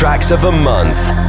Tracks of the Month.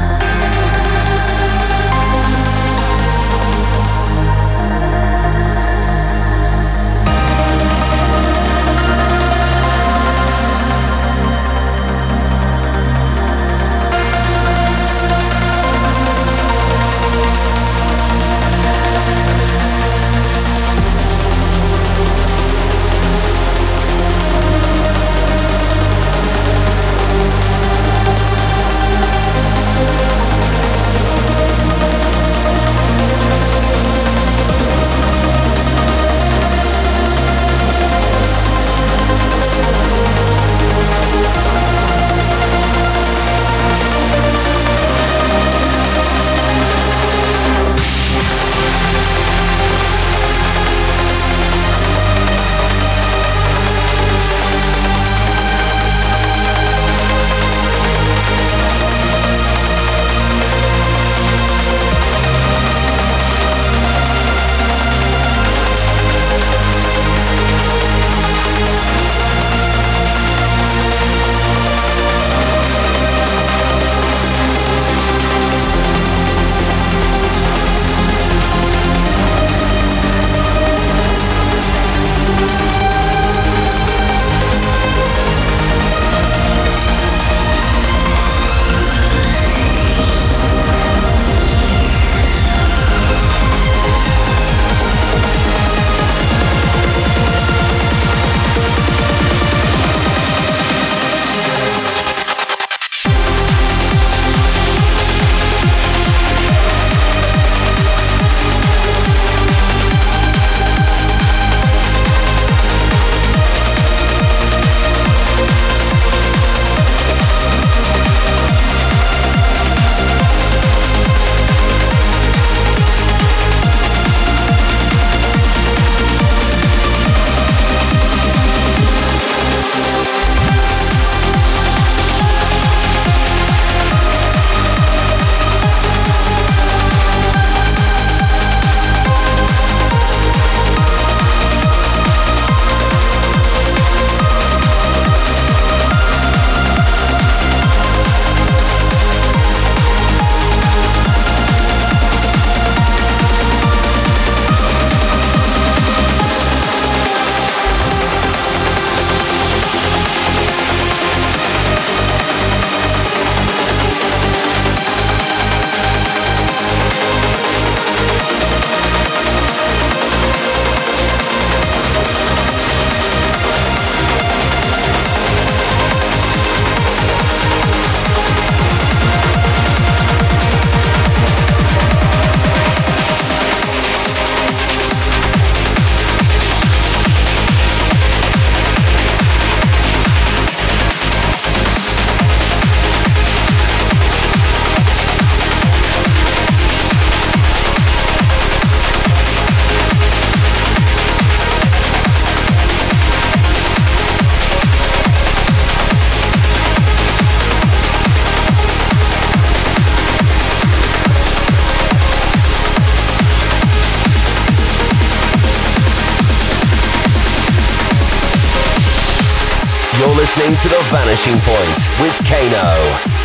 Vanishing Point with Kano.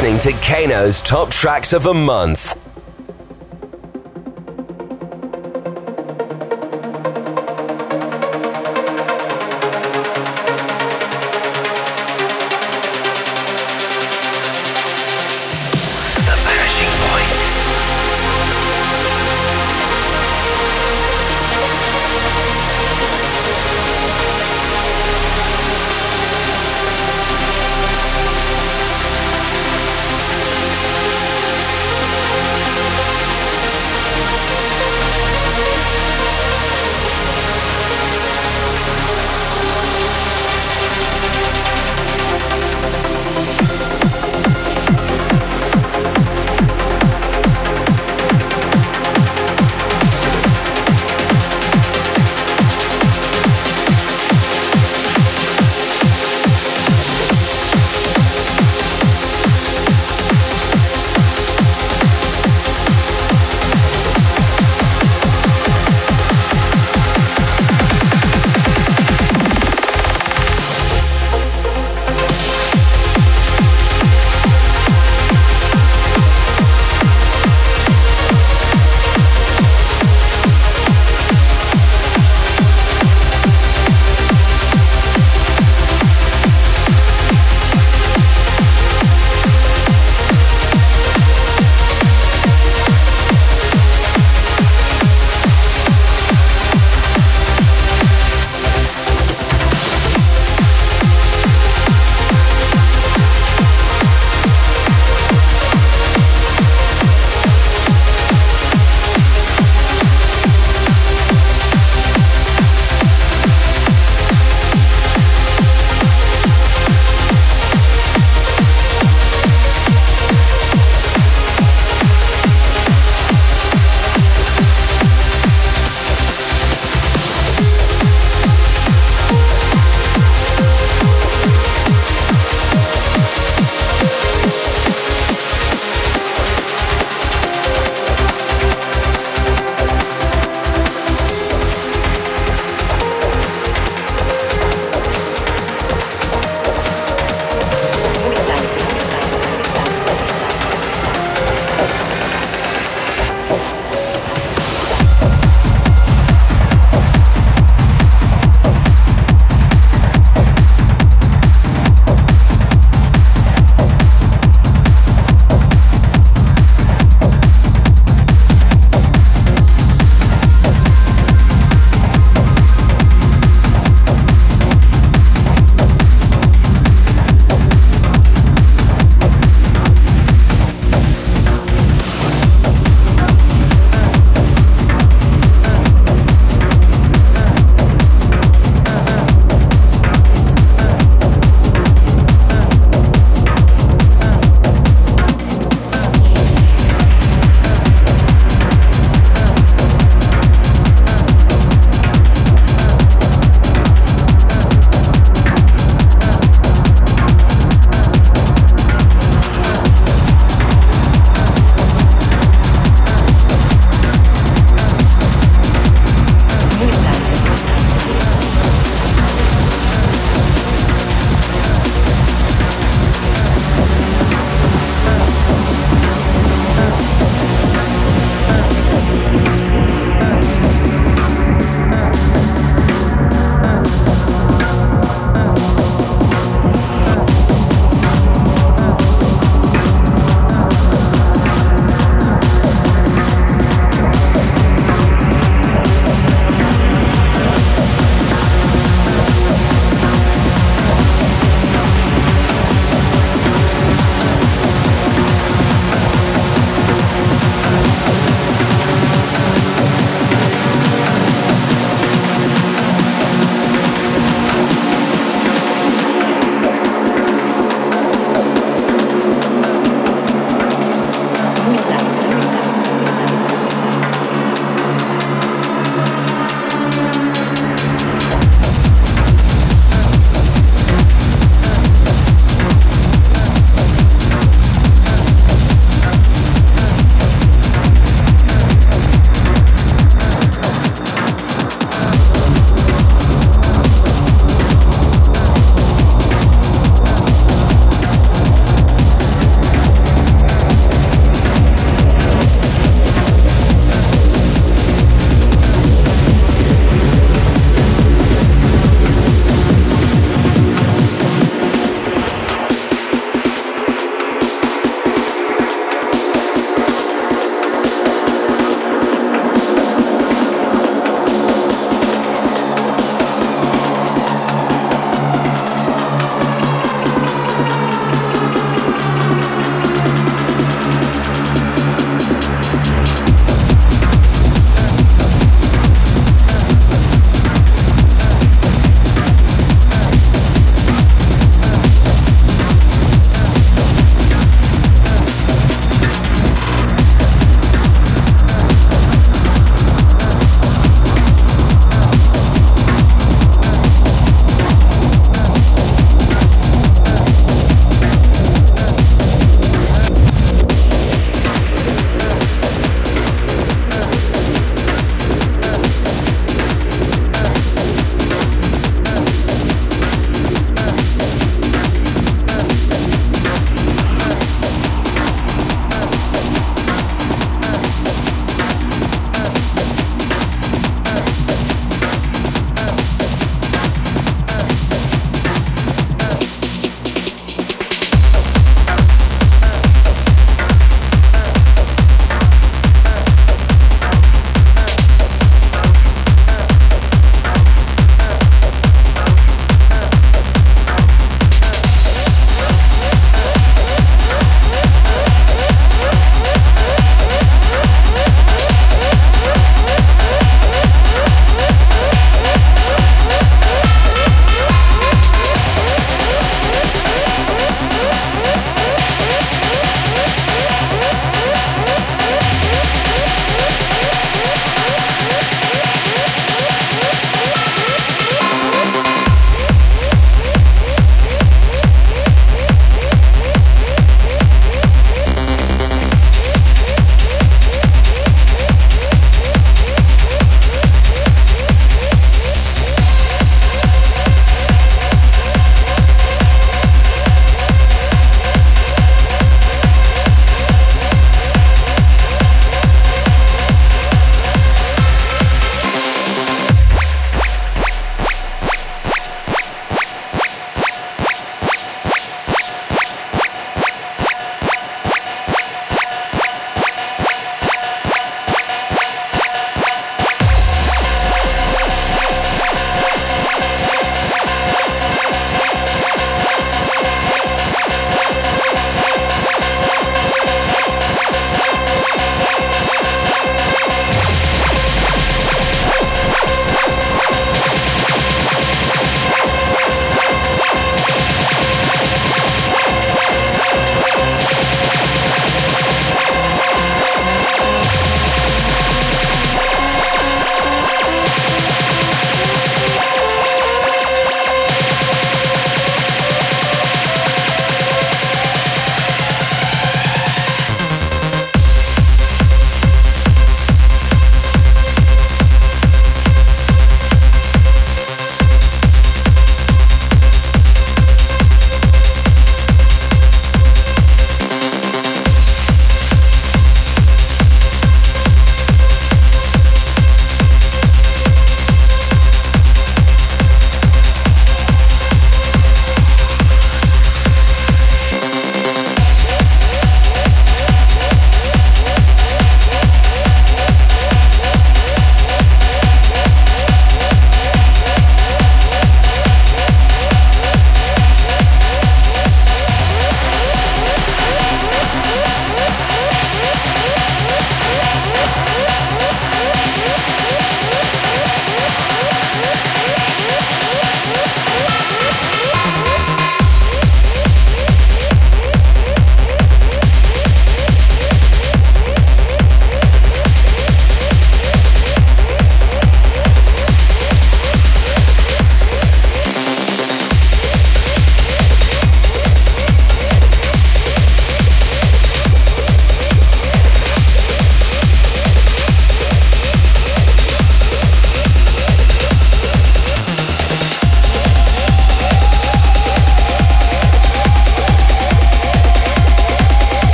Listening to Kano's Top Tracks of the Month.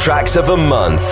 Tracks of the month.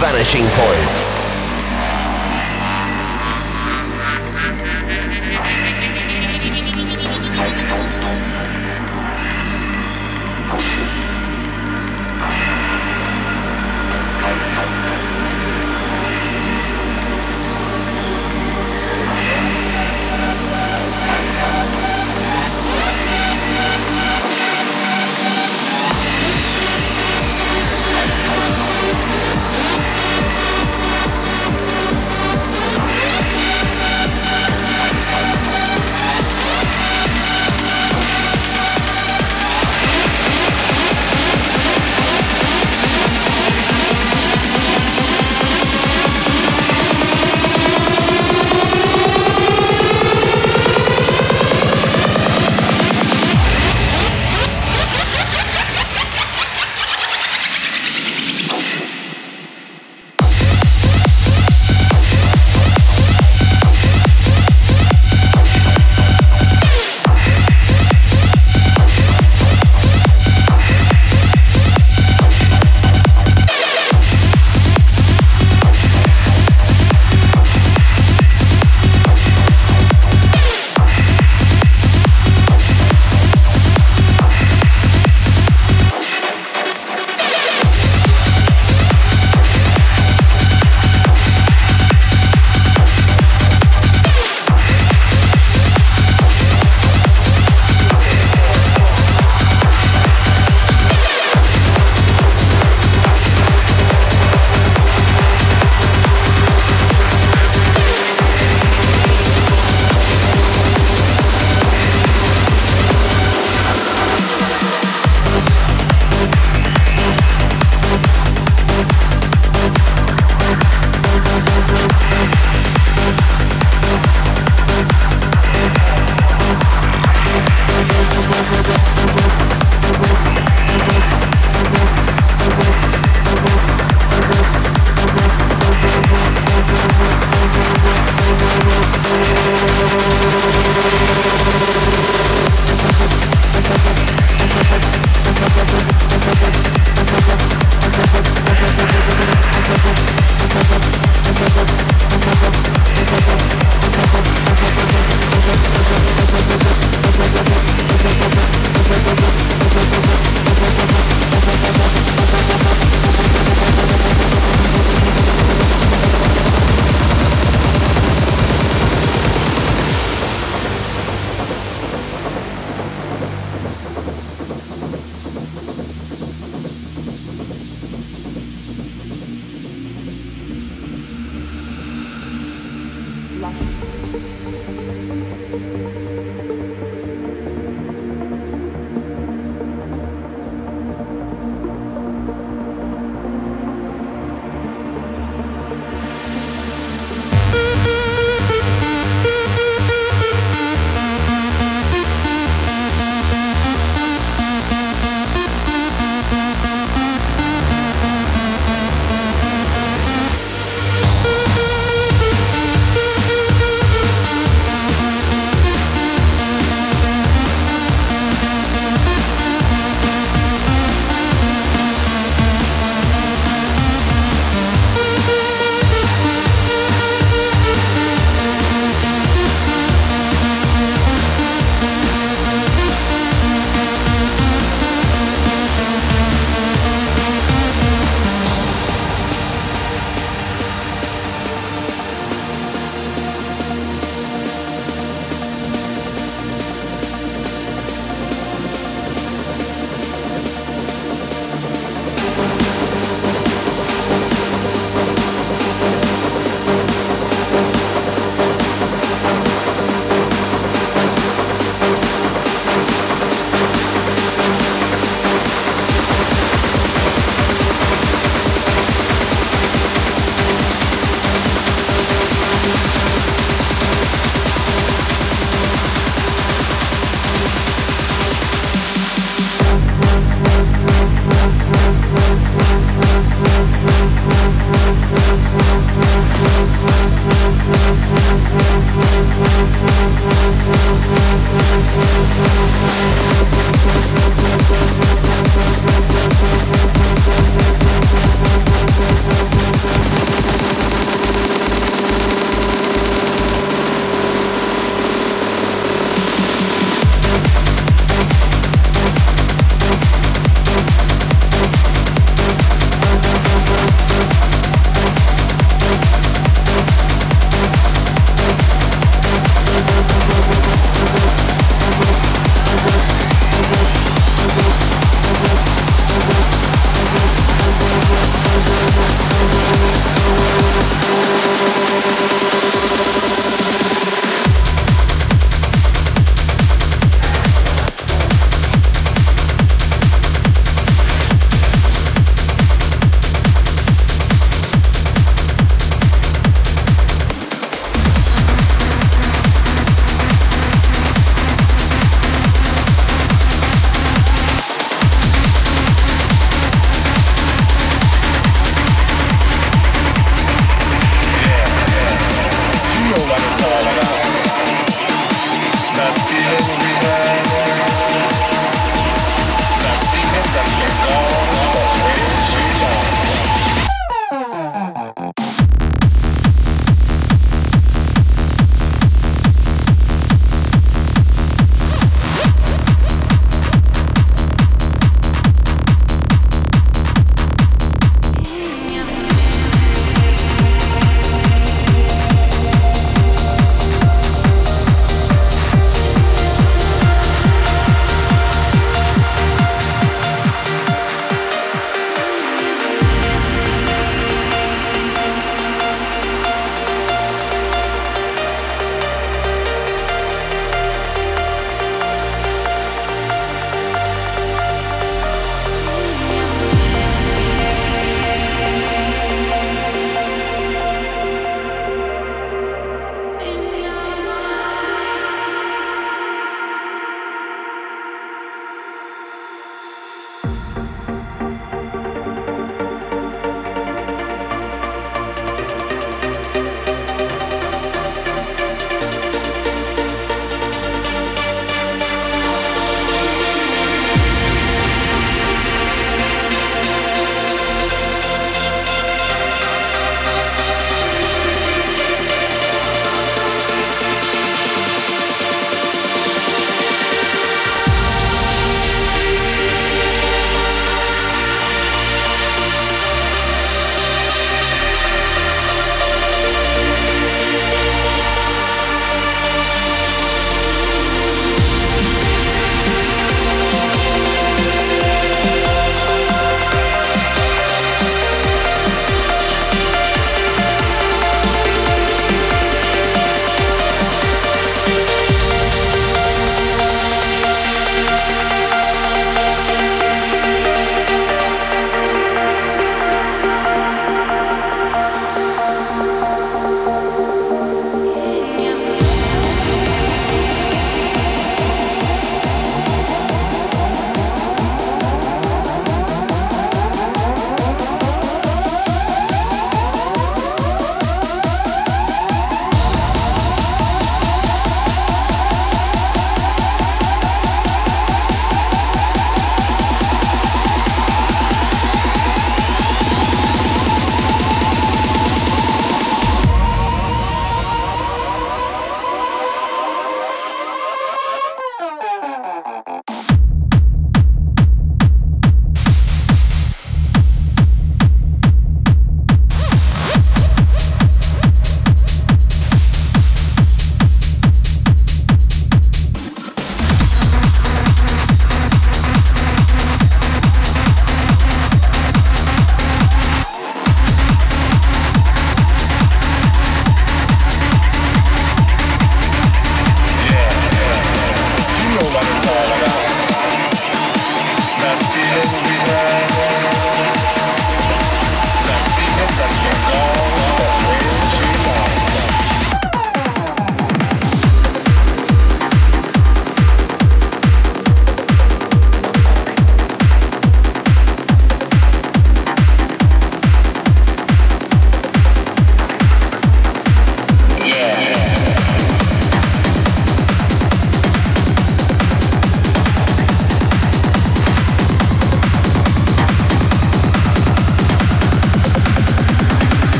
Vanishing Point.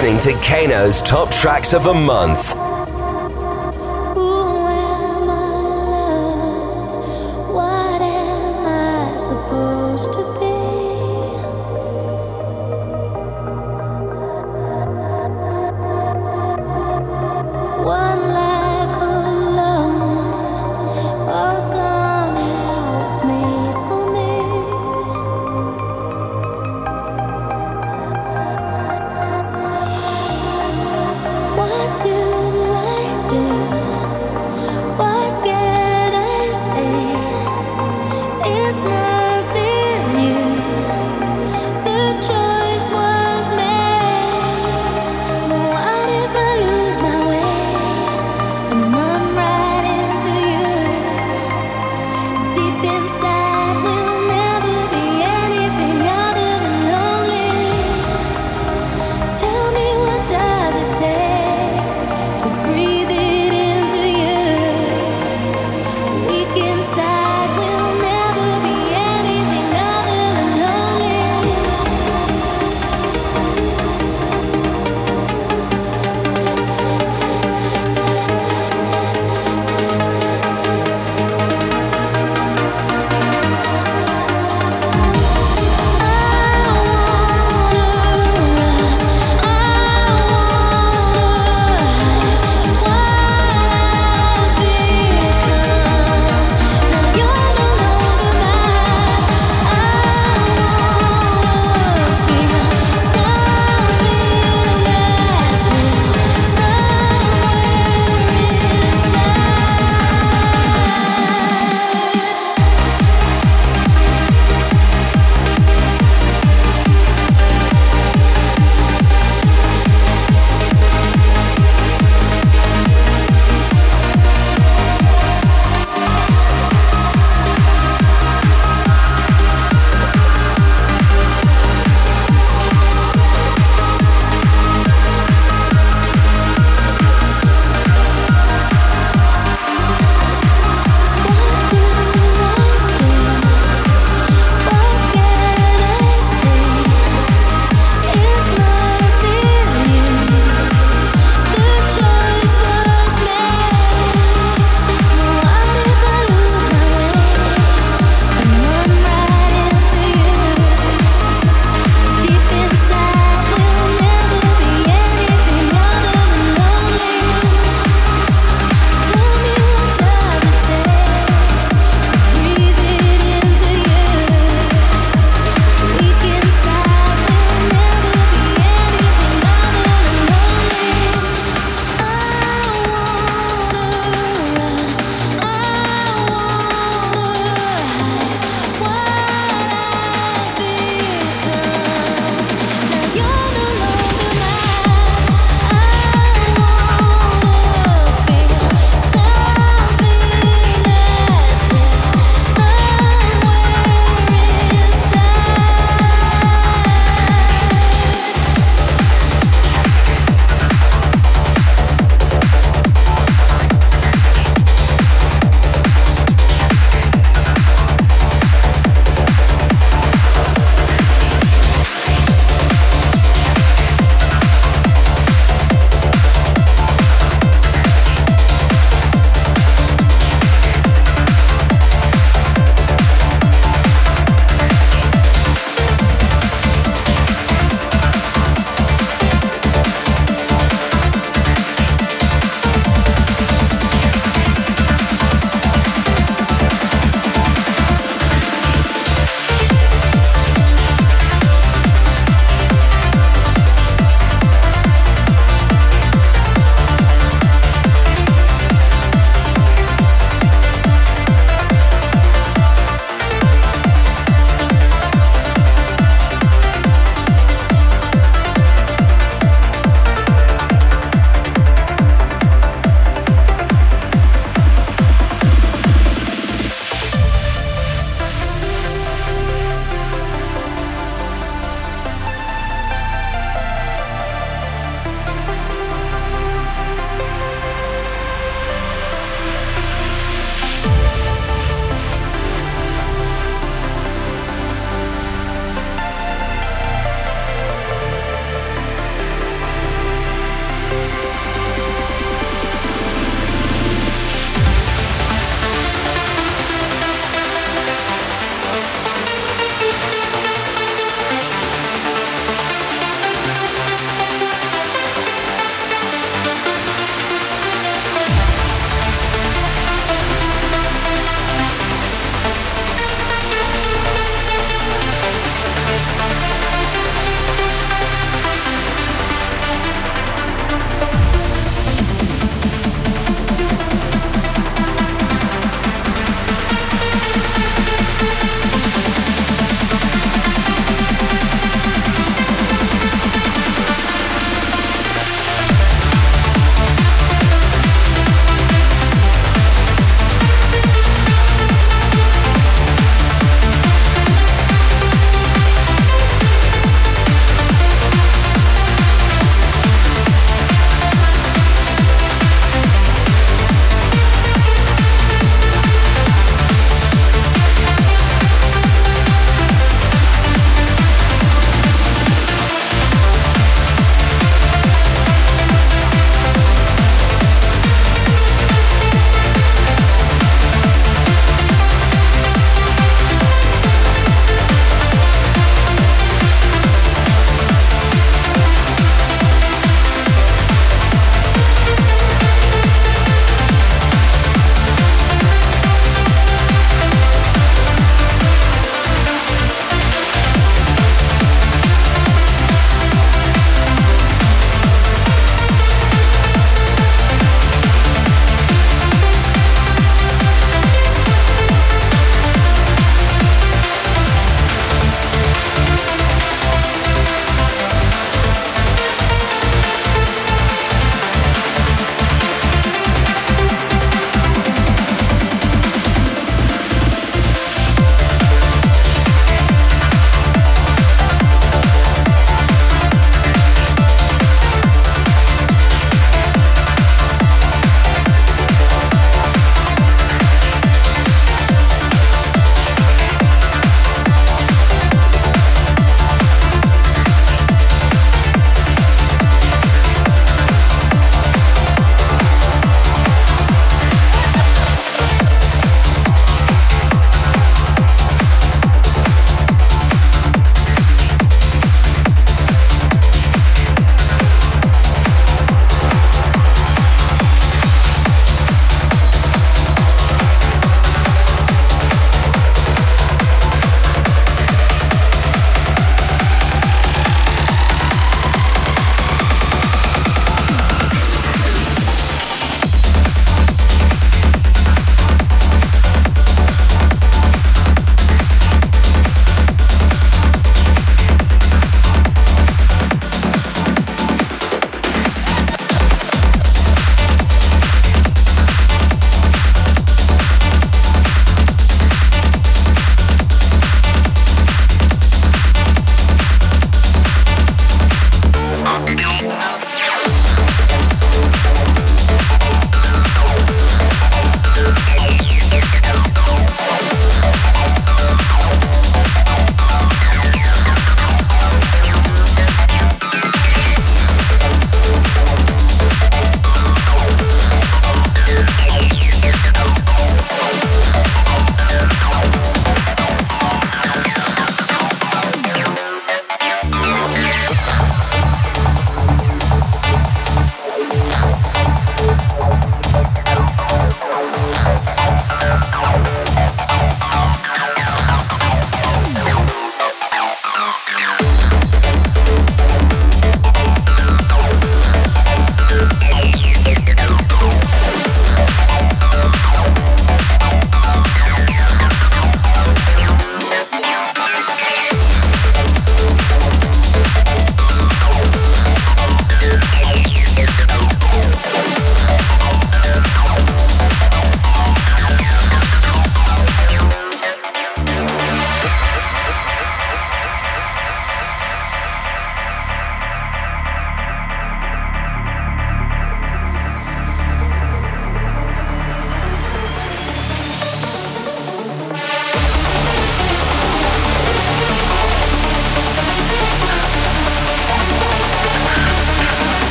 Listening to Kano's Top Tracks of the Month.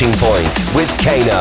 The Vanishing Point with Kano.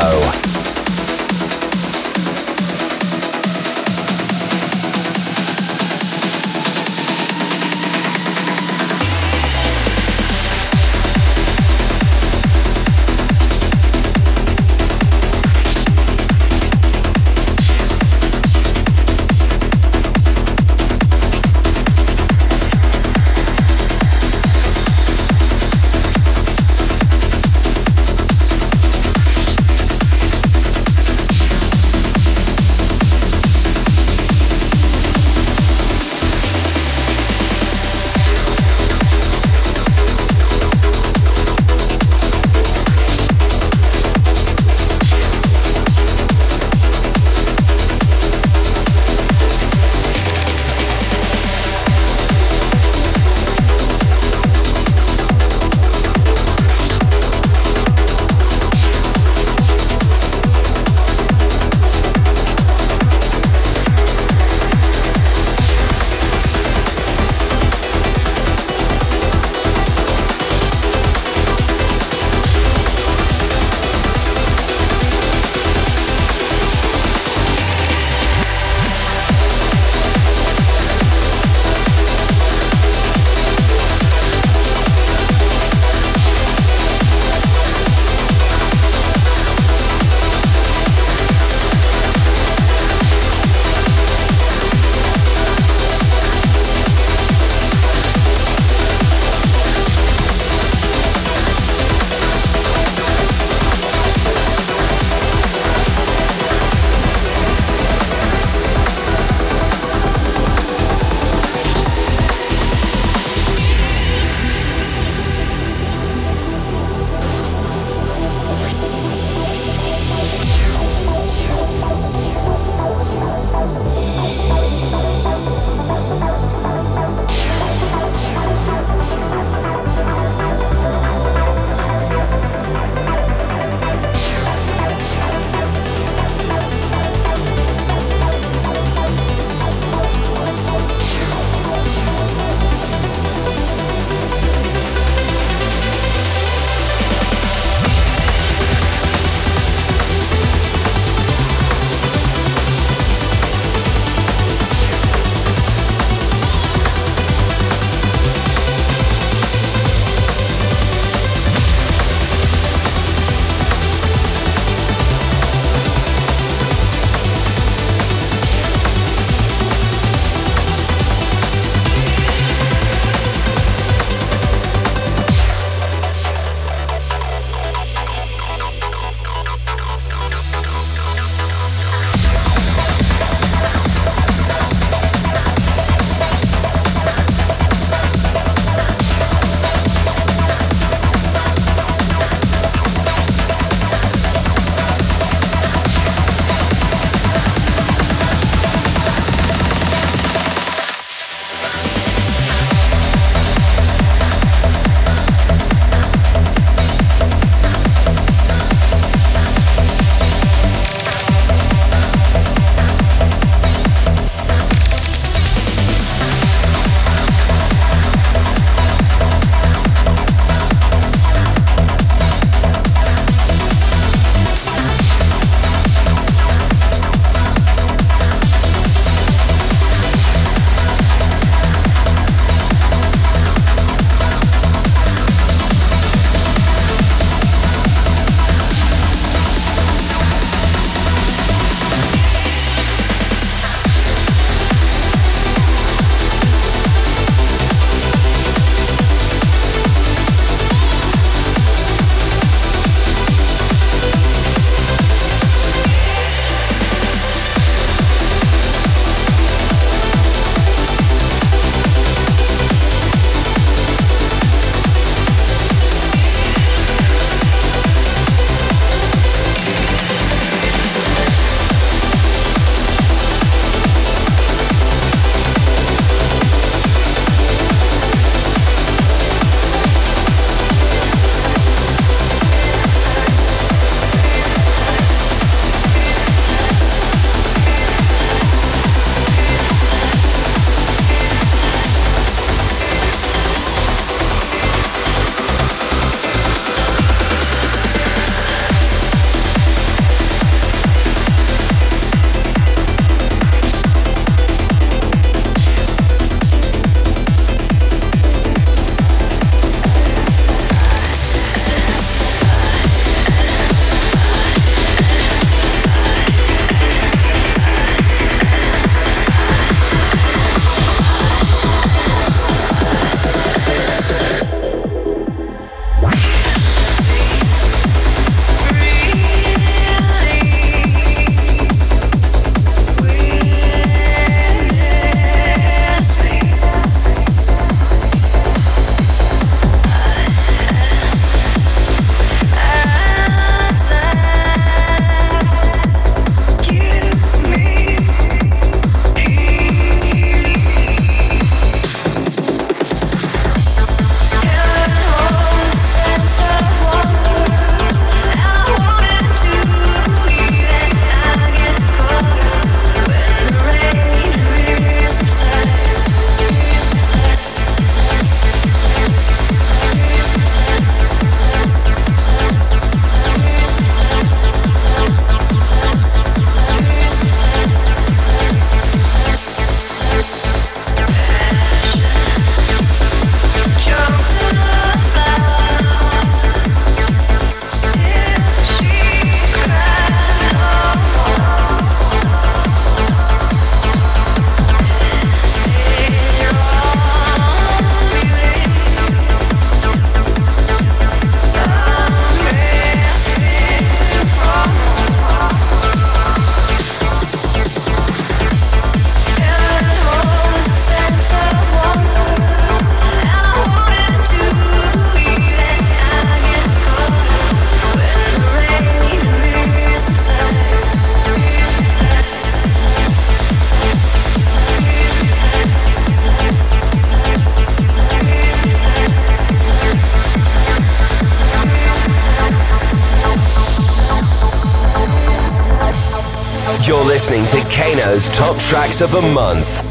Tracks of the Month.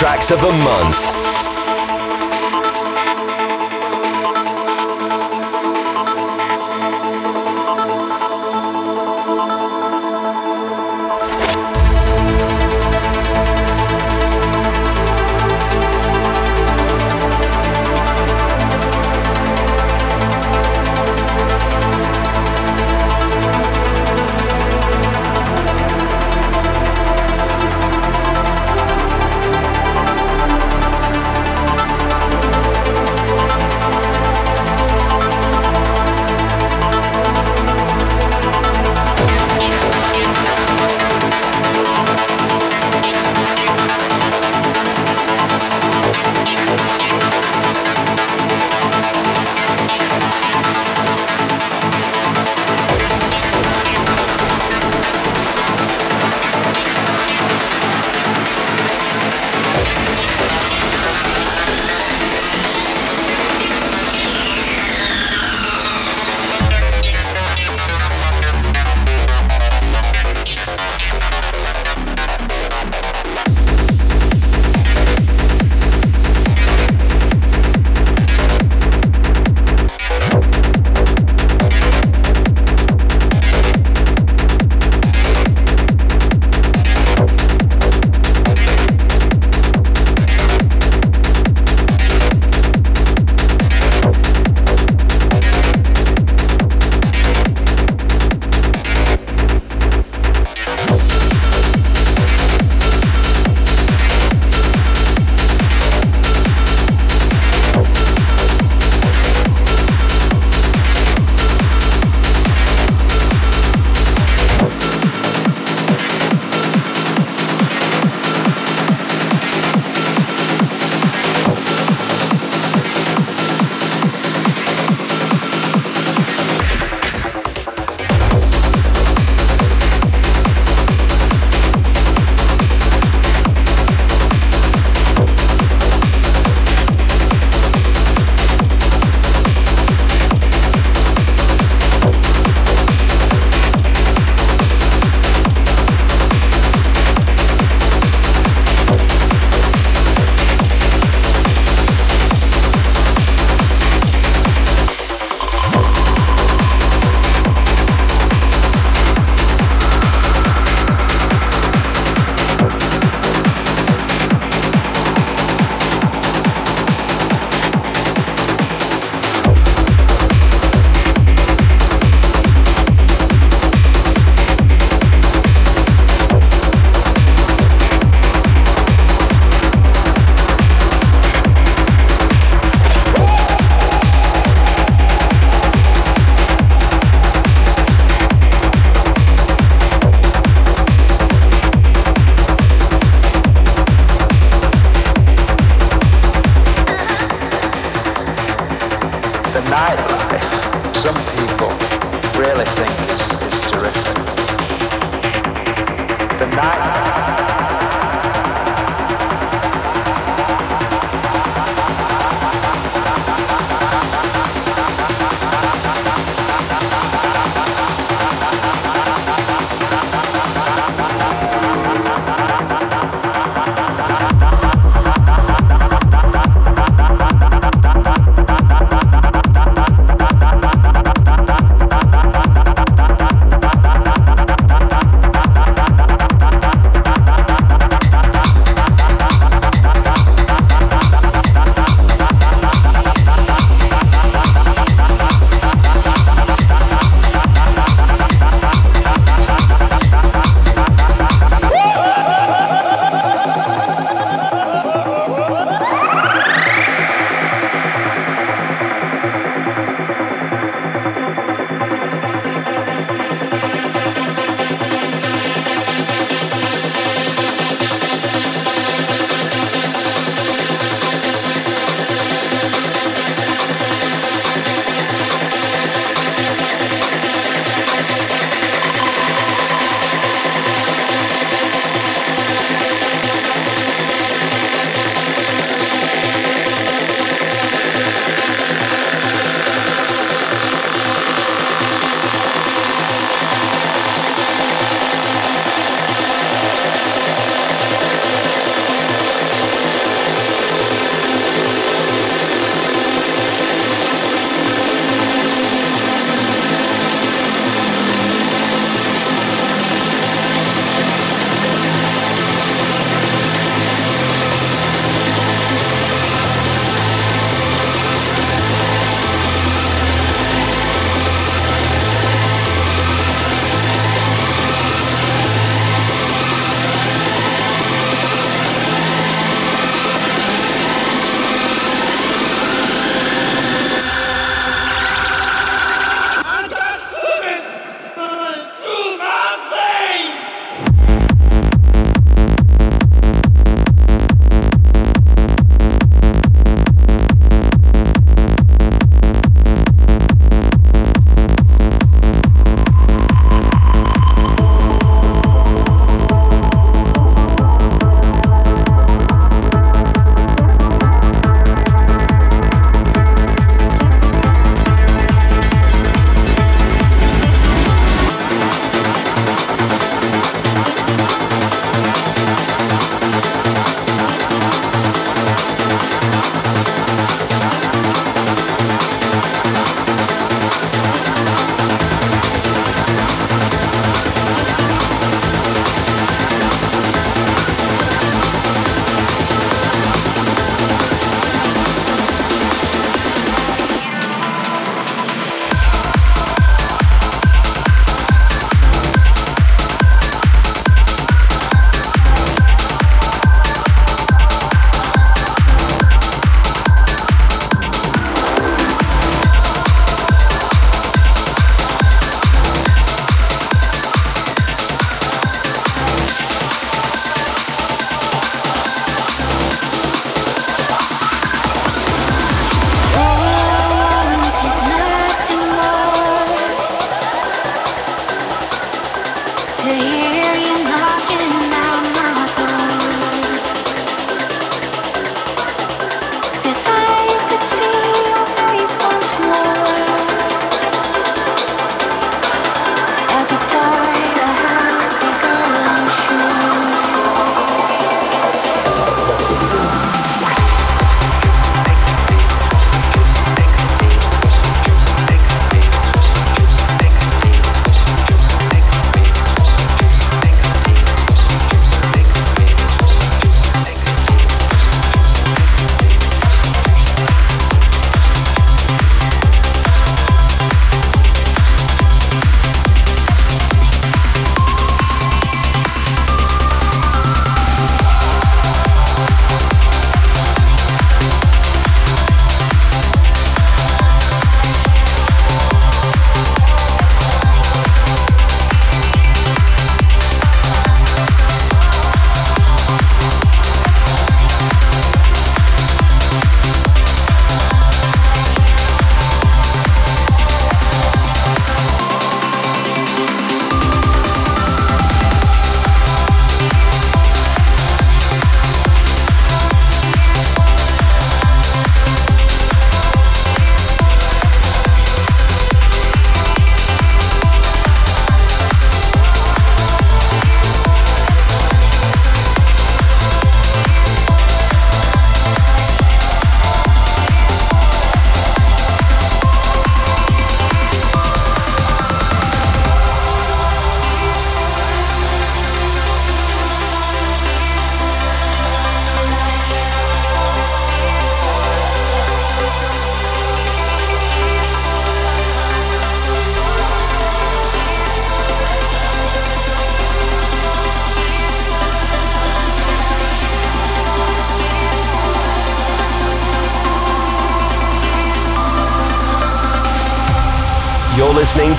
Tracks of the Month.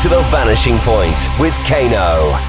To The Vanishing Point with Kano.